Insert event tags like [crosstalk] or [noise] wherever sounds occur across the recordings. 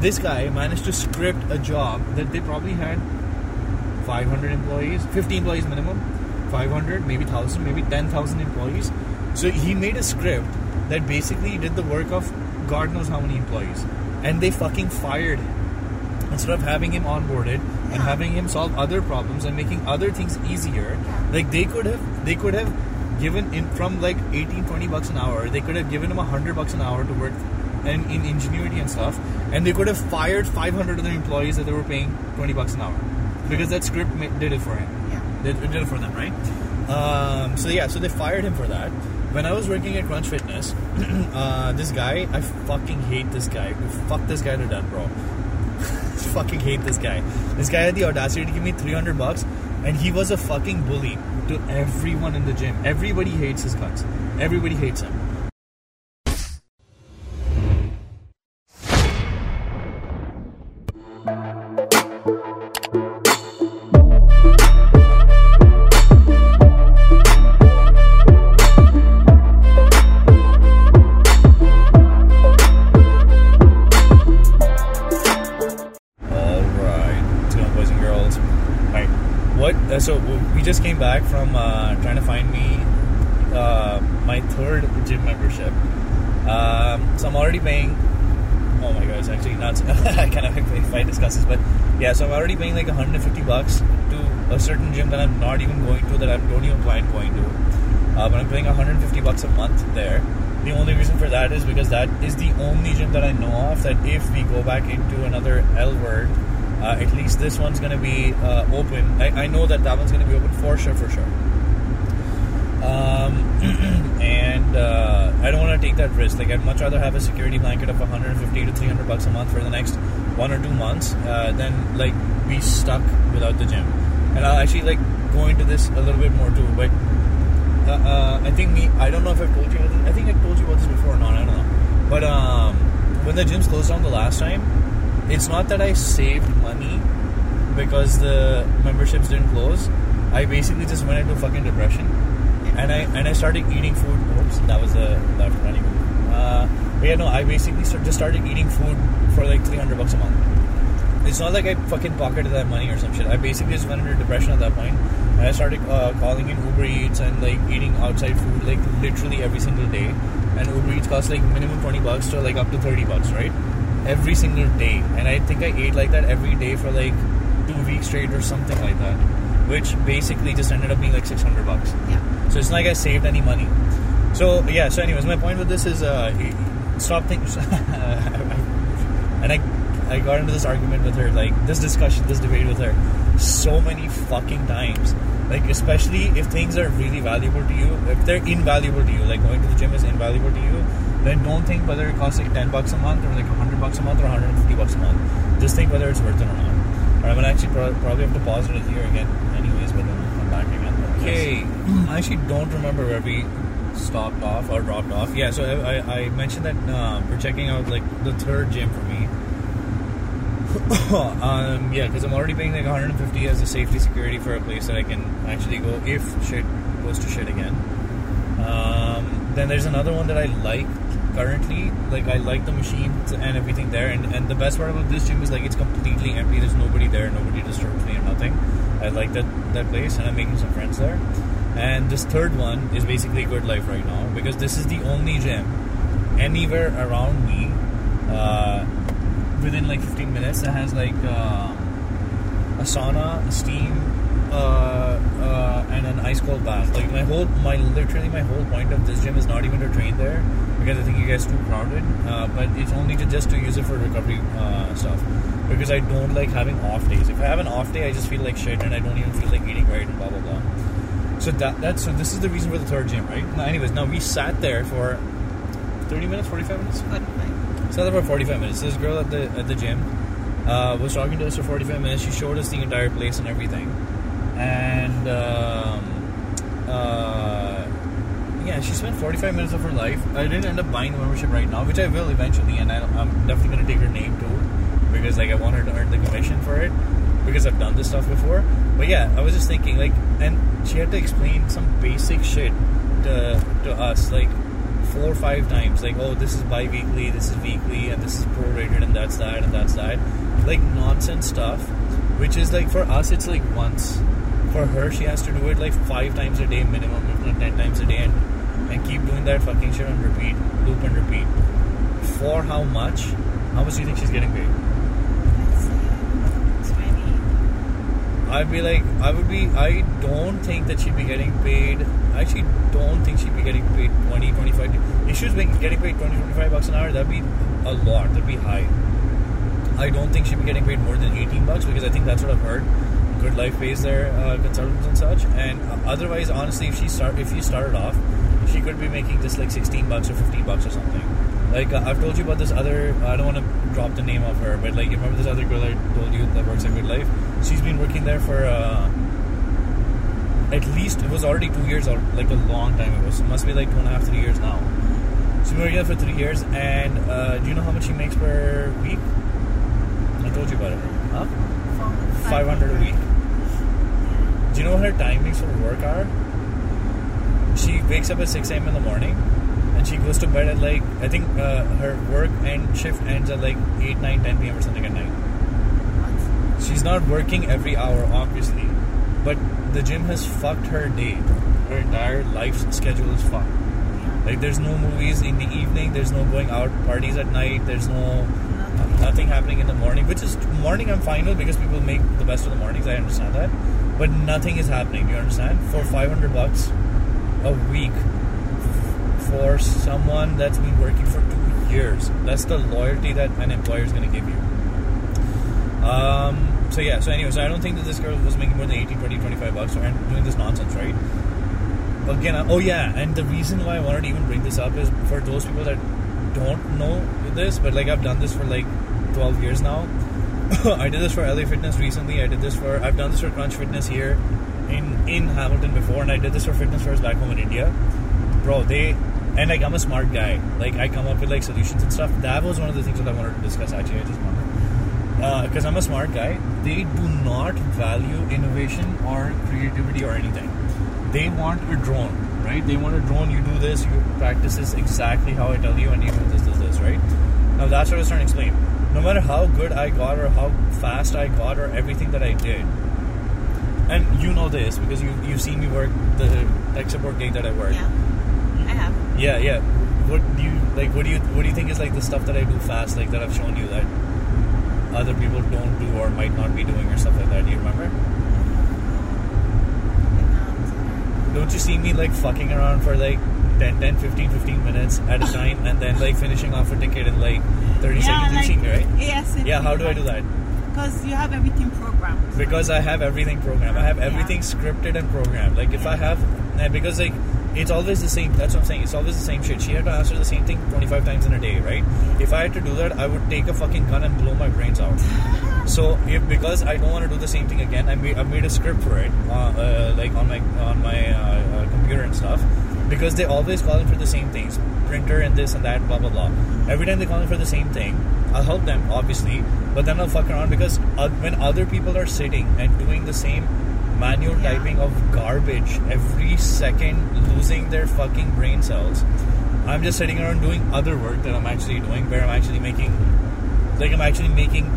this guy managed to script a job that they probably had 500 employees, 50 employees minimum, 500, maybe 1,000, maybe 10,000 employees. So he made a script that basically did the work of God knows how many employees. And they fucking fired him. Instead of having him onboarded and having him solve other problems and making other things easier, like they could have, they could have given in from like 18, 20 bucks an hour, they could have given him 100 bucks an hour to work and in ingenuity and stuff, and they could have fired 500 of other employees that they were paying 20 bucks an hour because that script did it for him. Yeah. Did, did it for them, right? Um, so yeah, so they fired him for that. When I was working at Crunch Fitness, [clears throat] uh, this guy, I fucking hate this guy. Fuck this guy to death, bro. [laughs] fucking hate this guy. This guy had the audacity to give me 300 bucks, and he was a fucking bully to everyone in the gym. Everybody hates his guts. Everybody hates him. 150 to a certain gym that I'm not even going to, that I don't even plan going to. Uh, but I'm paying 150 bucks a month there. The only reason for that is because that is the only gym that I know of that if we go back into another L word, uh, at least this one's going to be uh, open. I, I know that that one's going to be open for sure, for sure. Um, [clears throat] and uh, I don't want to take that risk. Like, I'd much rather have a security blanket of 150 to 300 bucks a month for the next one or two months uh, than like be stuck without the gym. And I'll actually like go into this a little bit more too. But uh, uh, I think me, I don't know if I've told you. I think I told you about this before or not. I don't know. But um, when the gyms closed down the last time, it's not that I saved money because the memberships didn't close. I basically just went into fucking depression, and I and I started eating food. Oops, that was a left running. Uh, but yeah, no, I basically just started eating food for like three hundred bucks a month. It's not like I fucking pocketed that money or some shit. I basically just went into depression at that point, and I started uh, calling in Uber Eats and like eating outside food like literally every single day. And Uber Eats costs like minimum twenty bucks to like up to thirty bucks, right? Every single day, and I think I ate like that every day for like two weeks straight or something like that, which basically just ended up being like six hundred bucks. Yeah. So it's not like I saved any money. So yeah. So anyways, my point with this is uh, stop thinking. [laughs] and I I got into this argument with her, like this discussion, this debate with her, so many fucking times. Like especially if things are really valuable to you, if they're invaluable to you, like going to the gym is invaluable to you, then don't think whether it costs like ten bucks a month or like hundred bucks a month or 150 bucks a month. Just think whether it's worth it or not. Or I'm gonna actually pro- probably have to pause it here again, anyways, but then we'll come back again. Okay, [clears throat] I actually don't remember where we stopped off or dropped off. Yeah, so I, I, I mentioned that uh, we're checking out like the third gym for. [coughs] um, yeah, because I'm already paying like 150 as a safety security for a place that I can actually go if shit goes to shit again. Um, then there's another one that I like currently. Like I like the machines and everything there. And, and the best part about this gym is like it's completely empty. There's nobody there. Nobody disturbs me or nothing. I like that that place, and I'm making some friends there. And this third one is basically Good Life right now because this is the only gym anywhere around me. Uh, within like 15 minutes that has like uh, a sauna, a steam, uh, uh, and an ice cold bath. Like my whole, my literally my whole point of this gym is not even to train there because I think you guys too crowded. Uh, but it's only to just to use it for recovery uh, stuff because I don't like having off days. If I have an off day, I just feel like shit and I don't even feel like eating right and blah blah blah. So that that's so this is the reason for the third gym, right? Now, anyways, now we sat there for 30 minutes, 45 minutes. So that about 45 minutes. This girl at the at the gym uh, was talking to us for 45 minutes. She showed us the entire place and everything, and um, uh, yeah, she spent 45 minutes of her life. I didn't end up buying the membership right now, which I will eventually, and I, I'm definitely gonna take her name too because like I want her to earn the commission for it because I've done this stuff before. But yeah, I was just thinking like, and she had to explain some basic shit to to us like four or five times. Like, oh, this is bi-weekly, this is weekly, and this is prorated, and that's that, and that's that. Like nonsense stuff, which is like for us, it's like once. For her, she has to do it like five times a day minimum, if not ten times a day, and, and keep doing that fucking shit on repeat, loop and repeat. For how much? How much do you think she's getting paid? I'd be like, I would be, I don't think that she'd be getting paid. I actually don't think she'd be getting paid 20, 25. If she was getting paid 20, 25 bucks an hour, that'd be a lot. That'd be high. I don't think she'd be getting paid more than 18 bucks because I think that's what I've heard. Good Life pays their uh, consultants and such. And otherwise, honestly, if she start, if she started off, she could be making just like 16 bucks or 15 bucks or something. Like uh, I've told you about this other. I don't want to drop the name of her, but like you remember this other girl I told you that works at Good Life. She's been working there for uh, at least it was already two years or like a long time. It was it must be like two and a half, three years now. She's been working for three years, and uh, do you know how much she makes per week? I told you about it. Huh? Five hundred a week. Do you know what her timings for work are? She wakes up at six a.m. in the morning, and she goes to bed at like I think uh, her work and shift ends at like 8, 9, 10 p.m. or something at night. She's not working every hour, obviously, but the gym has fucked her day. Her entire life schedule is fucked. Like, there's no movies in the evening. There's no going out parties at night. There's no nothing happening in the morning. Which is morning, I'm fine with because people make the best of the mornings. I understand that, but nothing is happening. You understand? For 500 bucks a week for someone that's been working for two years, that's the loyalty that an employer is going to give you. Um, so yeah, so anyways, I don't think that this girl was making more than 18, 20, 25 bucks and doing this nonsense, right? Again, uh, oh yeah, and the reason why I wanted to even bring this up is for those people that don't know this, but like I've done this for like 12 years now. [coughs] I did this for LA Fitness recently. I did this for I've done this for Crunch Fitness here in in Hamilton before, and I did this for Fitness First back home in India. Bro, they and like I'm a smart guy. Like I come up with like solutions and stuff. That was one of the things that I wanted to discuss. Actually, I just wanted because uh, I'm a smart guy, they do not value innovation or creativity or anything. They want a drone, right? They want a drone. You do this, you practice this exactly how I tell you, and you do this, this, this, right? Now that's what I was trying to explain. No matter how good I got or how fast I got or everything that I did, and you know this because you you've seen me work the tech support gig that I work. Yeah, I have. Yeah, yeah. What do you like? What do you what do you think is like the stuff that I do fast, like that I've shown you that other people don't do or might not be doing or stuff like that. Do you remember? Don't you see me like fucking around for like 10, 10 15, 15 minutes at a [laughs] time and then like finishing off a ticket in like 30 Yeah, seconds? like, me, right? Yes. Yeah, how do I do that? Because you have everything programmed. Because I have everything programmed. I have Yeah. everything scripted and programmed. Like if I have, because like it's always the same. That's what I'm saying. It's always the same shit. She had to answer the same thing 25 times in a day, right? If I had to do that, I would take a fucking gun and blow my brains out. So if because I don't want to do the same thing again, I made I made a script for it, uh, uh, like on my on my uh, uh, computer and stuff. Because they always call in for the same things, printer and this and that, blah blah blah. Every time they call in for the same thing, I'll help them obviously, but then I'll fuck around because uh, when other people are sitting and doing the same manual Yeah. typing of garbage every second, losing their fucking brain cells. I'm just sitting around doing other work that I'm actually doing, where I'm actually making, like I'm actually making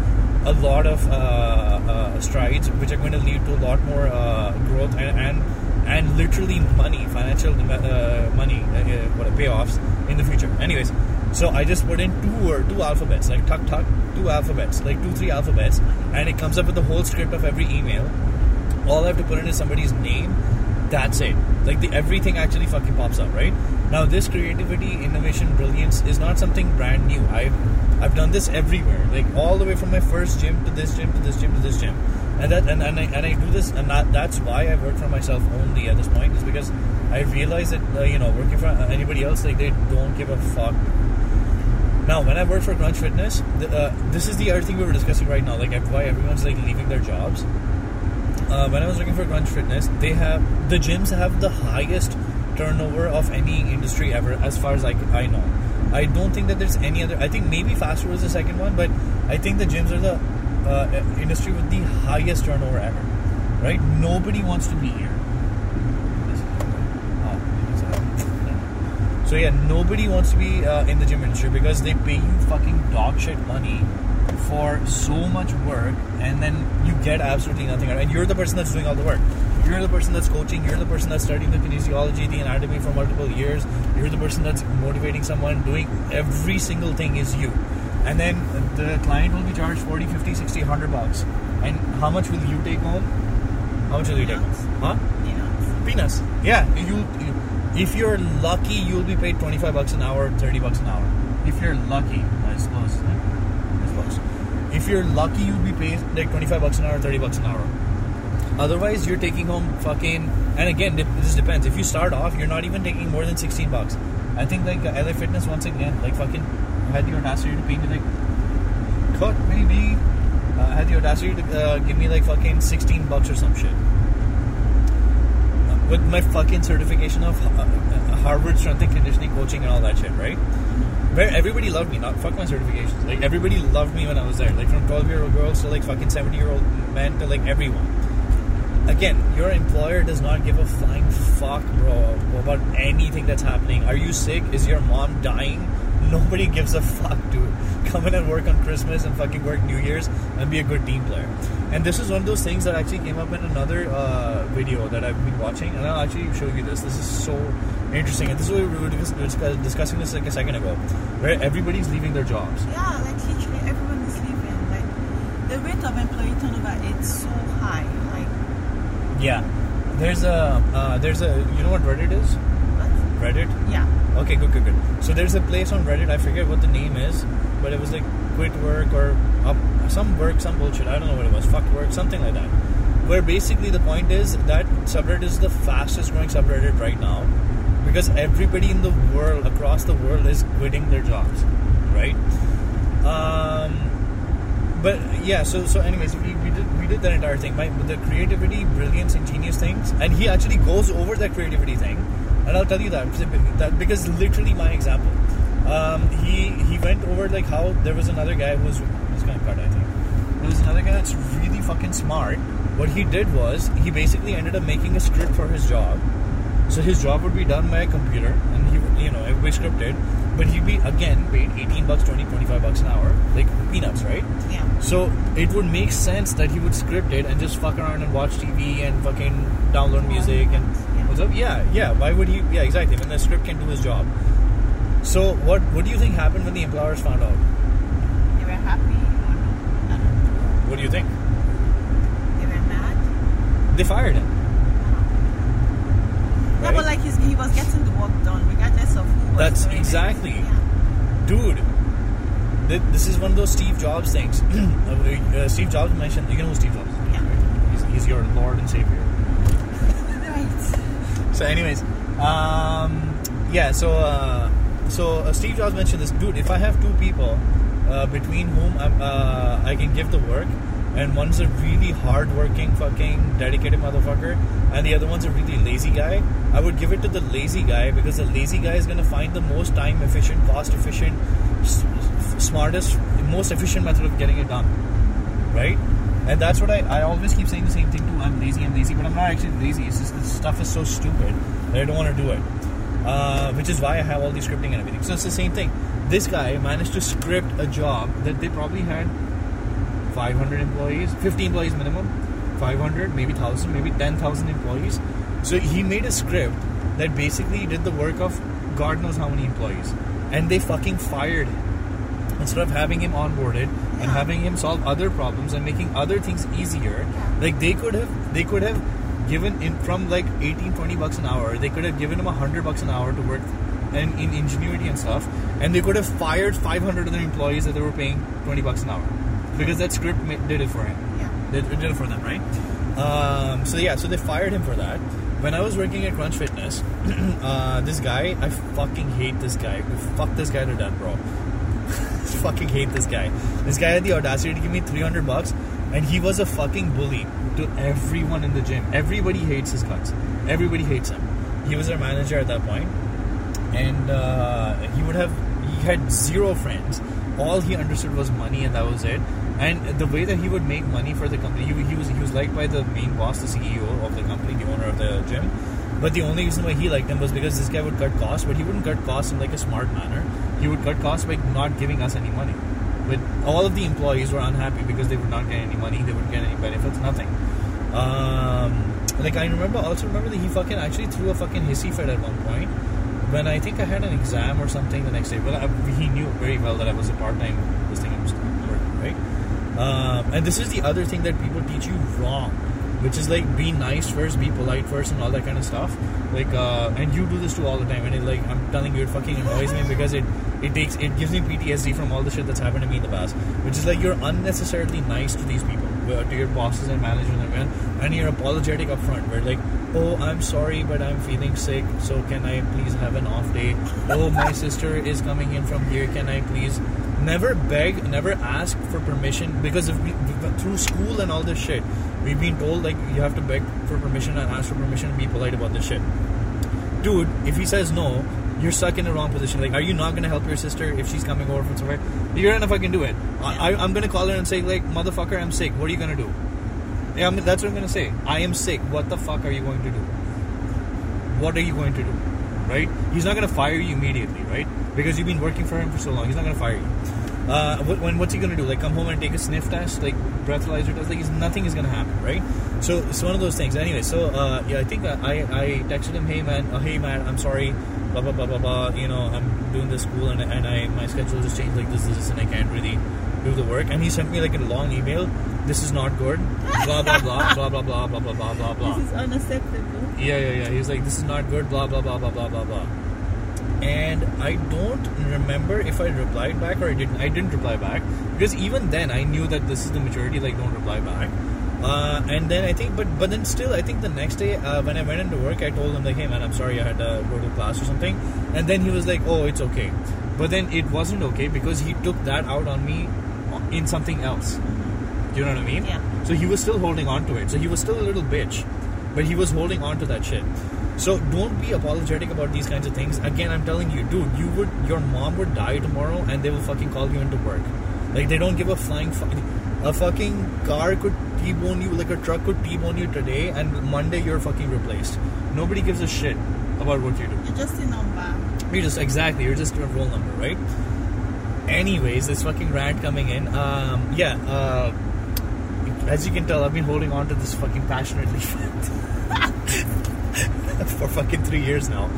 a lot of uh, uh, strides, which are going to lead to a lot more uh, growth and, and and literally money, financial uh, money, uh, uh, what payoffs in the future. Anyways, so I just put in two or two alphabets, like tuck tuck, two alphabets, like two three alphabets, and it comes up with the whole script of every email. All I have to put in is somebody's name. That's it. Like the everything actually fucking pops up, right? Now this creativity, innovation, brilliance is not something brand new. I've I've done this everywhere, like all the way from my first gym to this gym to this gym to this gym, and that and, and I and I do this, and that, that's why I work for myself only at this point is because I realize that uh, you know working for anybody else like they don't give a fuck. Now, when I worked for Crunch Fitness, the, uh, this is the other thing we were discussing right now, like why everyone's like leaving their jobs uh, when I was looking for Crunch Fitness, they have the gyms have the highest turnover of any industry ever, as far as I, I know. I don't think that there's any other. I think maybe fast food is the second one, but I think the gyms are the uh, industry with the highest turnover ever. Right? Nobody wants to be here. So yeah, nobody wants to be uh, in the gym industry because they pay you fucking dog shit money for so much work, and then you get absolutely nothing. out of it. And you're the person that's doing all the work. You're the person that's coaching. You're the person that's studying the kinesiology, the anatomy for multiple years. You're the person that's motivating someone. Doing every single thing is you. And then the client will be charged 40, 50, 60, 100 bucks. And how much will you take home? How much will you take home? Huh? Peanuts. Yeah, you, you if you're lucky, you'll be paid 25 bucks an hour, 30 bucks an hour. If you're lucky, I suppose. If you're lucky, you'll be paid like 25 bucks an hour, 30 bucks an hour. Otherwise, you're taking home fucking. And again, this depends. If you start off, you're not even taking more than 16 bucks. I think like uh, LA Fitness once again, like fucking had the audacity to pay me like, cut maybe, uh, had the audacity to uh, give me like fucking 16 bucks or some shit with my fucking certification of uh, uh, Harvard strength and conditioning coaching and all that shit, right? Where everybody loved me, not fuck my certifications. Like everybody loved me when I was there. Like from 12 year old girls to like fucking 70 year old men to like everyone. Again, your employer does not give a flying fuck, bro, about anything that's happening. Are you sick? Is your mom dying? [laughs] Nobody gives a fuck, dude. Come in and work on Christmas and fucking work New Year's and be a good team player. And this is one of those things that actually came up in another uh, video that I've been watching, and I'll actually show you this. This is so interesting, and this is what we were dis- discuss- discussing this like a second ago, where everybody's leaving their jobs. Yeah, like literally everyone is leaving. Like the rate of employee turnover is so high. Like Yeah, there's a uh, there's a you know what Reddit is? what? Reddit. Yeah. Okay, good, good, good. So there's a place on Reddit. I forget what the name is, but it was like quit work or up some work, some bullshit. I don't know what it was. Fuck work, something like that. Where basically the point is that subreddit is the fastest growing subreddit right now because everybody in the world, across the world, is quitting their jobs, right? Um, but yeah, so so anyways, we, we did we did that entire thing. My the creativity, brilliance, ingenious things, and he actually goes over that creativity thing, and I'll tell you that that because literally my example. Um, he he went over like how there was another guy who was of cut I think. There was another guy that's really fucking smart. What he did was he basically ended up making a script for his job. So his job would be done by a computer, and he would, you know, it would be scripted, but he'd be again paid 18 bucks, 20, 25 bucks an hour, like peanuts, right? Yeah. So it would make sense that he would script it and just fuck around and watch TV and fucking download music and Yeah. what's up? Yeah, yeah. Why would he? Yeah, exactly. When the script can do his job. So what? What do you think happened when the employers found out? They were happy or no? I don't know. What do you think? They were mad. They fired him. No, Right? but like he's, he was getting the work done regardless of who That's exactly. Yeah. dude. th- This is one of those Steve Jobs things. [clears throat] uh, Steve Jobs mentioned. You know who Steve Jobs is? Yeah. right? He's, he's your Lord and Savior. [laughs] Right. So, anyways, um, yeah. So, uh, so uh, Steve Jobs mentioned this, dude. If I have two people uh, between whom uh, I can give the work, and one's a really hardworking, fucking dedicated motherfucker, and the other one's a really lazy guy, I would give it to the lazy guy because the lazy guy is gonna find the most time efficient, cost efficient, s- smartest, most efficient method of getting it done, right? And that's what I, I always keep saying the same thing too. I'm lazy, I'm lazy, but I'm not actually lazy. It's just this stuff is so stupid that I don't want to do it. Uh, which is why I have all the scripting and everything. So it's the same thing. This guy managed to script a job that they probably had 500 employees, 50 employees minimum, 500, maybe 1,000, maybe 10,000 employees. So he made a script that basically did the work of God knows how many employees. And they fucking fired him. Instead of having him onboarded and having him solve other problems and making other things easier, like they could have, they could have given in from like 18, 20 bucks an hour, they could have given him 100 bucks an hour to work and in ingenuity and stuff, and they could have fired 500 other employees that they were paying 20 bucks an hour because that script did it for him. Yeah. They did it for them, right? Um, so yeah, so they fired him for that. When I was working at Crunch Fitness, [clears throat] uh, this guy, I fucking hate this guy. Fuck this guy to death, bro. [laughs] fucking hate this guy. This guy had the audacity to give me 300 bucks, and he was a fucking bully to everyone in the gym. Everybody hates his guts. Everybody hates him. He was our manager at that point, and uh, he would have he had zero friends. All he understood was money, and that was it. And the way that he would make money for the company, he, he was he was liked by the main boss, the CEO of the company, the owner of the gym. But the only reason why he liked him was because this guy would cut costs, but he wouldn't cut costs in like a smart manner. He would cut costs by not giving us any money. But all of the employees were unhappy because they would not get any money, they wouldn't get any benefits, nothing. Um, like I remember, also remember that he fucking actually threw a fucking hissy fit at one point when I think I had an exam or something the next day. Well, I, he knew very well that I was a part-time this thing I was working, right? Um, and this is the other thing that people teach you wrong, which is like be nice first, be polite first, and all that kind of stuff. Like, uh, and you do this too all the time. And it, like, I'm telling you, it fucking annoys me because it it takes it gives me PTSD from all the shit that's happened to me in the past. Which is like you're unnecessarily nice to these people, to your bosses and managers and everyone, and you're apologetic up front. Where like, oh, I'm sorry, but I'm feeling sick, so can I please have an off day? Oh, my [laughs] sister is coming in from here. Can I please? Never beg, never ask for permission because if we, through school and all this shit, we've been told like you have to beg for permission and ask for permission and be polite about this shit. Dude, if he says no, you're stuck in the wrong position. Like, are you not gonna help your sister if she's coming over from somewhere? You're not gonna fucking do it. I, I, am gonna call her and say like, motherfucker, I'm sick. What are you gonna do? Yeah, I mean, that's what I'm gonna say. I am sick. What the fuck are you going to do? What are you going to do? Right? He's not gonna fire you immediately, right? Because you've been working for him for so long. He's not gonna fire you. Uh, what, when what's he gonna do? Like come home and take a sniff test, like breathalyzer test? Like he's, nothing is gonna happen, right? So it's one of those things. Anyway, so uh, yeah, I think I, I texted him, hey man, uh, hey man, I'm sorry, blah blah blah blah blah. You know, I'm doing this school and, and I my schedule just changed like this, this, and I can't really do the work. And he sent me like a long email. This is not good. Blah blah blah blah blah blah blah blah blah blah blah. This is unacceptable. Yeah yeah yeah. He's like, this is not good. Blah blah blah blah blah blah blah. And I don't remember if I replied back or I didn't. I didn't reply back because even then I knew that this is the majority. Like, don't reply back. Uh, and then I think, but but then still, I think the next day uh, when I went into work, I told him like, "Hey man, I'm sorry, I had to go to class or something." And then he was like, "Oh, it's okay," but then it wasn't okay because he took that out on me in something else. Do you know what I mean? Yeah. So he was still holding on to it. So he was still a little bitch, but he was holding on to that shit. So don't be apologetic about these kinds of things. Again, I'm telling you, dude, you would your mom would die tomorrow and they will fucking call you into work. Like they don't give a flying fuck. A fucking car could T-bone you, like a truck could T-bone you today, and Monday you're fucking replaced. Nobody gives a shit about what you do. You're just a number. You're just exactly. You're just a roll number, right? Anyways, this fucking rant coming in. Um, yeah. Uh, as you can tell, I've been holding on to this fucking passionately [laughs] for fucking three years now.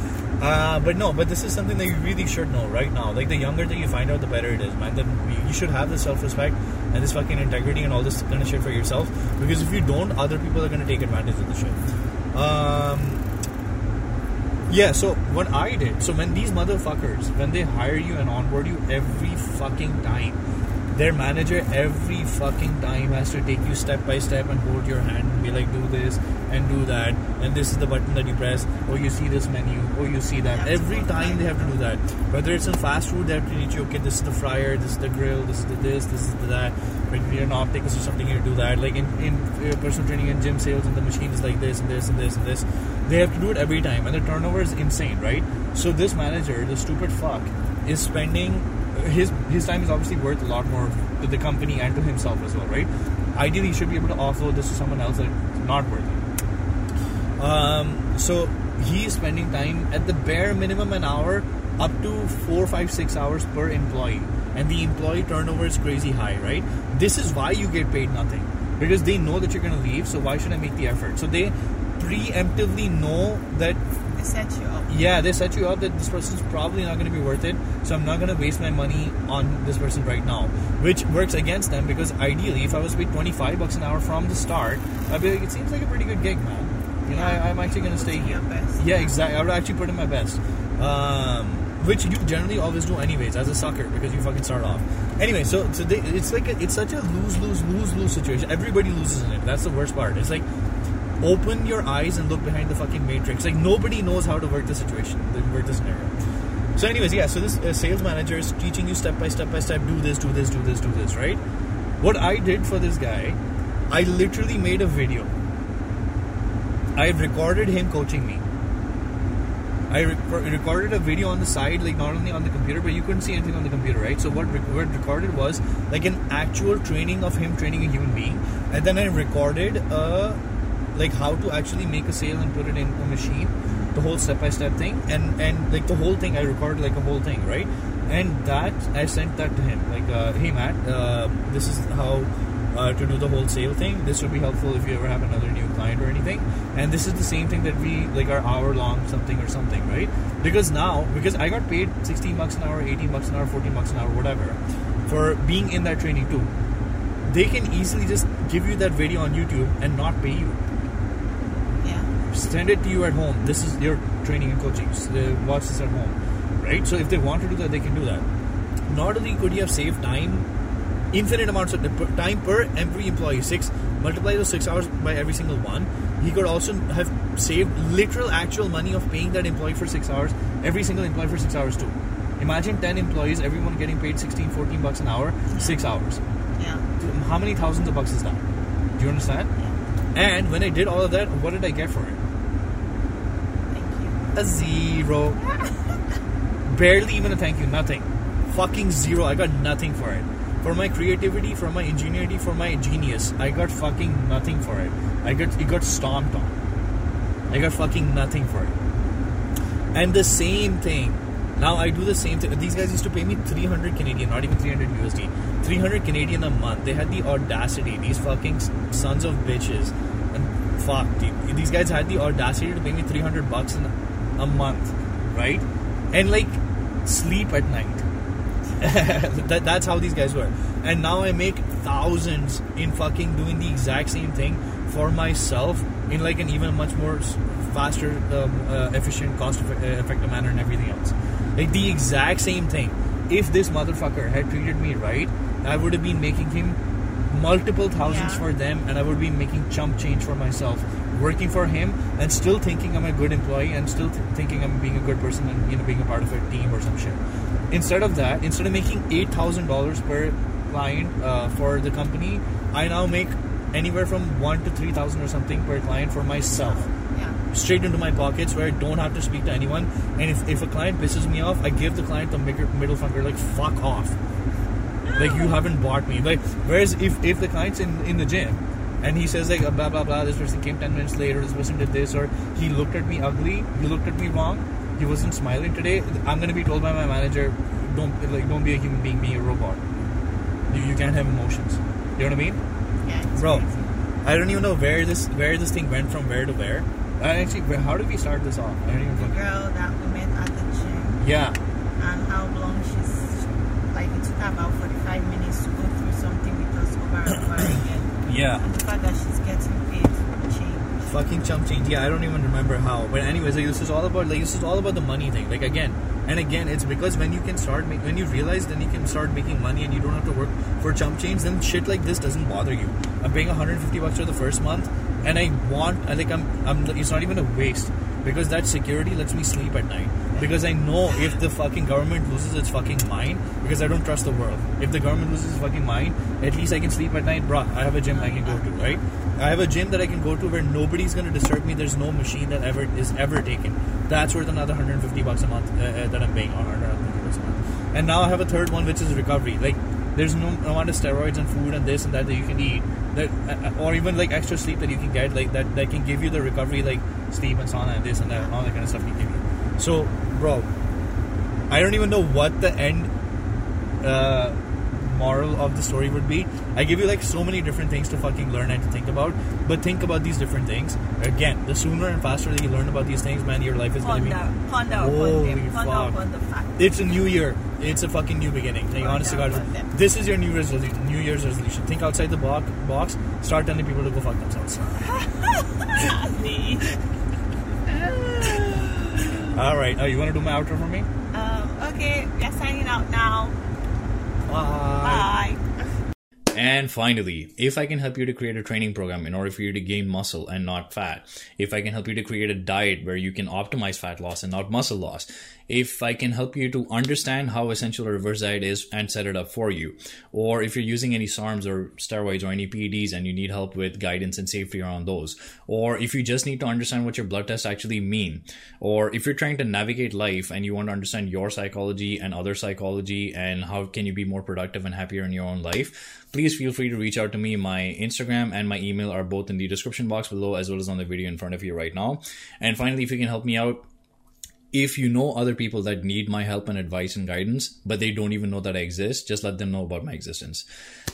Uh, but no, but this is something that you really should know right now. Like the younger that you find out, the better it is, man. That you should have this self-respect and this fucking integrity and all this kind of shit for yourself. Because if you don't, other people are gonna take advantage of the shit. Um, yeah. So what I did. So when these motherfuckers, when they hire you and onboard you every fucking time, their manager every fucking time has to take you step by step and hold your hand and be like, do this and do that, and this is the button that you press, or you see this menu, or you see that. Every time they have to do that. Whether it's in fast food, they have to teach you, okay, this is the fryer, this is the grill, this is the this, this is the that. When you're an optics or something, you do that. Like in, in uh, personal training and gym sales, and the machine is like this and this and this and this. They have to do it every time, and the turnover is insane, right? So this manager, the stupid fuck, is spending his his time is obviously worth a lot more to the company and to himself as well, right? Ideally, he should be able to offload this to someone else that's not worth it. Um, so he is spending time at the bare minimum an hour, up to four, five, six hours per employee, and the employee turnover is crazy high, right? This is why you get paid nothing because they know that you're going to leave. So why should I make the effort? So they preemptively know that They set you up. yeah, they set you up that this person's probably not going to be worth it, so I'm not going to waste my money on this person right now. Which works against them because ideally, if I was paid 25 bucks an hour from the start, I'd be like, it seems like a pretty good gig, man. You know, I, I'm actually going to stay here. Yeah, exactly. I would actually put in my best. Um, which you generally always do anyways as a sucker because you fucking start off. Anyway, so so they, it's like a, it's such a lose lose lose lose situation. Everybody loses in it. That's the worst part. It's like open your eyes and look behind the fucking matrix. Like nobody knows how to work the situation, work the scenario. So, anyways, yeah. So this uh, sales manager is teaching you step by step by step. Do this, do this, do this, do this. Right? What I did for this guy, I literally made a video. I recorded him coaching me. I rec- recorded a video on the side, like not only on the computer, but you couldn't see anything on the computer, right? So what, rec- what recorded was like an actual training of him training a human being, and then I recorded a like how to actually make a sale and put it in a machine, the whole step by step thing, and and like the whole thing. I recorded like a whole thing, right? And that I sent that to him, like, uh, hey Matt, uh, this is how. Uh, to do the whole sale thing, this would be helpful if you ever have another new client or anything. And this is the same thing that we like our hour long something or something, right? Because now, because I got paid 16 bucks an hour, 18 bucks an hour, 14 bucks an hour, whatever, for being in that training too they can easily just give you that video on YouTube and not pay you. Send it to you at home. This is your training and coaching. So they watch this at home, right? So if they want to do that, they can do that. Not only could you have saved time, infinite amounts of time per every employee, six multiply those six hours by every single one. He could also have saved literal actual money of paying that employee for six hours, every single employee for six hours too. Imagine 10 employees, everyone getting paid 16, 14 bucks an hour, six hours Yeah. how many thousands of bucks is that? Do you understand? Yeah. And when I did all of that, what did I get for it? A zero. [laughs] Barely even a thank you, nothing. Fucking zero. I got nothing for it. For my creativity, for my ingenuity, for my genius, I got fucking nothing for it. I got it got stomped on. I got fucking nothing for it. And the same thing. Now I do the same thing. These guys used to pay me 300 Canadian, not even 300 USD. 300 Canadian a month. They had the audacity. These fucking sons of bitches. And fuck, dude. These guys had the audacity to pay me 300 bucks in a month, right? And like sleep at night. [laughs] that, that's how these guys were. And now I make thousands in fucking doing the exact same thing for myself in like an even much more faster, um, uh, efficient, cost uh, effective manner and everything else. Like the exact same thing. If this motherfucker had treated me right, I would have been making him multiple thousands Yeah. for them and I would be making chump change for myself. Working for him and still thinking I'm a good employee and still th- thinking I'm being a good person and you know being a part of a team or some shit. Instead of that, instead of making eight thousand dollars per client uh, for the company, I now make anywhere from one to three thousand or something per client for myself Yeah. straight into my pockets where I don't have to speak to anyone. And if, if a client pisses me off, I give the client the middle middle finger, like fuck off. Like you haven't bought me. Like whereas if, if the client's in, in the gym and he says like blah blah blah, this person came ten minutes later, this person did this, or he looked at me ugly, he looked at me wrong, he wasn't smiling today, I'm gonna be told by my manager, don't like don't be a human being, be a robot. You, you can't have emotions. You know what I mean? Yeah. Bro, crazy. I don't even know where this where this thing went from where to where. I actually, how did we start this off? I don't even The girl that we met at the gym Yeah, and how long she's like it took about 45 minutes to go through something with us over and over again. Yeah. And the fact that she's getting paid change. Fucking chump change. Yeah, I don't even remember how. But anyways, like this is all about like this is all about the money thing. Like again and again, it's because when you can start make, when you realize then you can start making money and you don't have to work for chump change. Then shit like this doesn't bother you. I'm paying 150 bucks for the first month, and I want I like I'm I'm it's not even a waste because that security lets me sleep at night. Because I know if the fucking government loses its fucking mind, because I don't trust the world. If the government loses its fucking mind, at least I can sleep at night, bruh. I have a gym I can go to, right? I have a gym that I can go to where nobody's gonna disturb me. There's no machine that ever is ever taken. That's worth another 150 bucks a month uh, uh, that I'm paying on 150 bucks a month. And now I have a third one, which is recovery. Like there's no amount of steroids and food and this and that that you can eat, that uh, or even like extra sleep that you can get, like that that can give you the recovery, like sleep and sauna and this and that, and all that kind of stuff can give you. So, bro, I don't even know what the end uh, moral of the story would be. I give you like so many different things to fucking learn and to think about, but think about these different things. Again, the sooner and faster that you learn about these things, man, your life is gonna be. Ponder, ponder upon Holy them. Ponder fuck. the fact. It's a new year. It's a fucking new beginning. Like, Oh, honest to God, this is your new resolution. New Year's resolution. Think outside the box. Box. Start telling people to go fuck themselves. [laughs] All right. Oh, you want to do my outro for me? um, okay, we are signing out now. Bye. Bye. And finally, if I can help you to create a training program in order for you to gain muscle and not fat, if I can help you to create a diet where you can optimize fat loss and not muscle loss, if I can help you to understand how essential a reverse diet is and set it up for you, or if you're using any SARMs or steroids or any PEDs and you need help with guidance and safety around those, or if you just need to understand what your blood tests actually mean, or if you're trying to navigate life and you want to understand your psychology and other psychology and how can you be more productive and happier in your own life, please feel free to reach out to me. My Instagram and my email are both in the description box below, as well as on the video in front of you right now. And finally, if you can help me out, if you know other people that need my help and advice and guidance, but they don't even know that I exist, just let them know about my existence.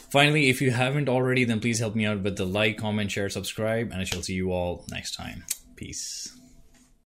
Finally, if you haven't already, then please help me out with the like, comment, share, subscribe, and I shall see you all next time. Peace.